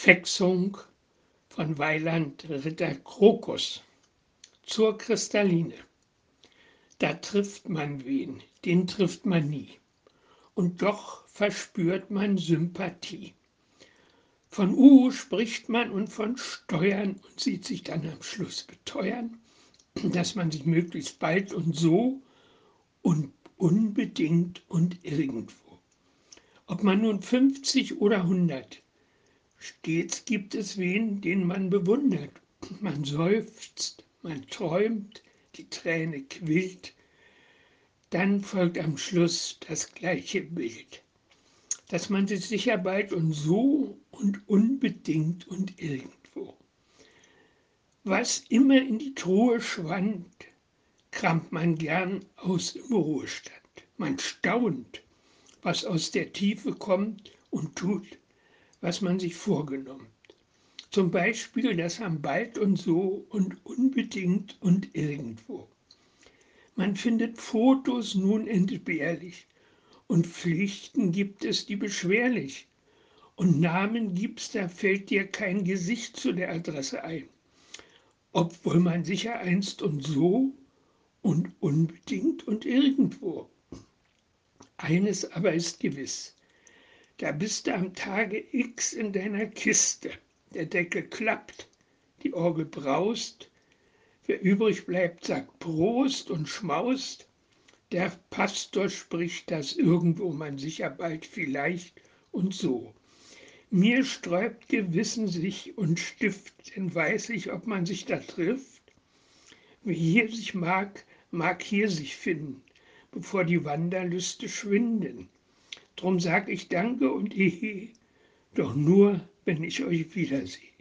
Fexung von Weiland Ritter Krokus zur Kristalline. Da trifft man wen, den trifft man nie. Und doch verspürt man Sympathie. Von U spricht man und von Steuern und sieht sich dann am Schluss beteuern, dass man sich möglichst bald und so und unbedingt und irgendwo. Ob man nun 50 oder 100, stets gibt es wen, den man bewundert. Man seufzt, man träumt, die Träne quillt, dann folgt am Schluss das gleiche Bild, dass man sich sicher bald und so und unbedingt und irgendwo. Was immer in die Truhe schwand, kramt man gern aus im Ruhestand. Man staunt, was aus der Tiefe kommt und tut, was man sich vorgenommen. Zum Beispiel das am bald und so und unbedingt und irgendwo. Man findet Fotos nun entbehrlich und Pflichten gibt es, die beschwerlich. Und Namen gibt's, da fällt dir kein Gesicht zu der Adresse ein. Obwohl man sicher einst und so und unbedingt und irgendwo. Eines aber ist gewiss, da bist du am Tage X in deiner Kiste der Deckel klappt, die Orgel braust, wer übrig bleibt, sagt Prost und schmaust, der Pastor spricht das irgendwo man sicher bald vielleicht und so. Mir sträubt Gewissen sich und Stift, denn weiß ich, ob man sich da trifft. Wer hier sich mag, mag hier sich finden, bevor die Wanderlüste schwinden. Drum sag ich Danke und Ehe, doch nur wenn ich euch wiedersehe.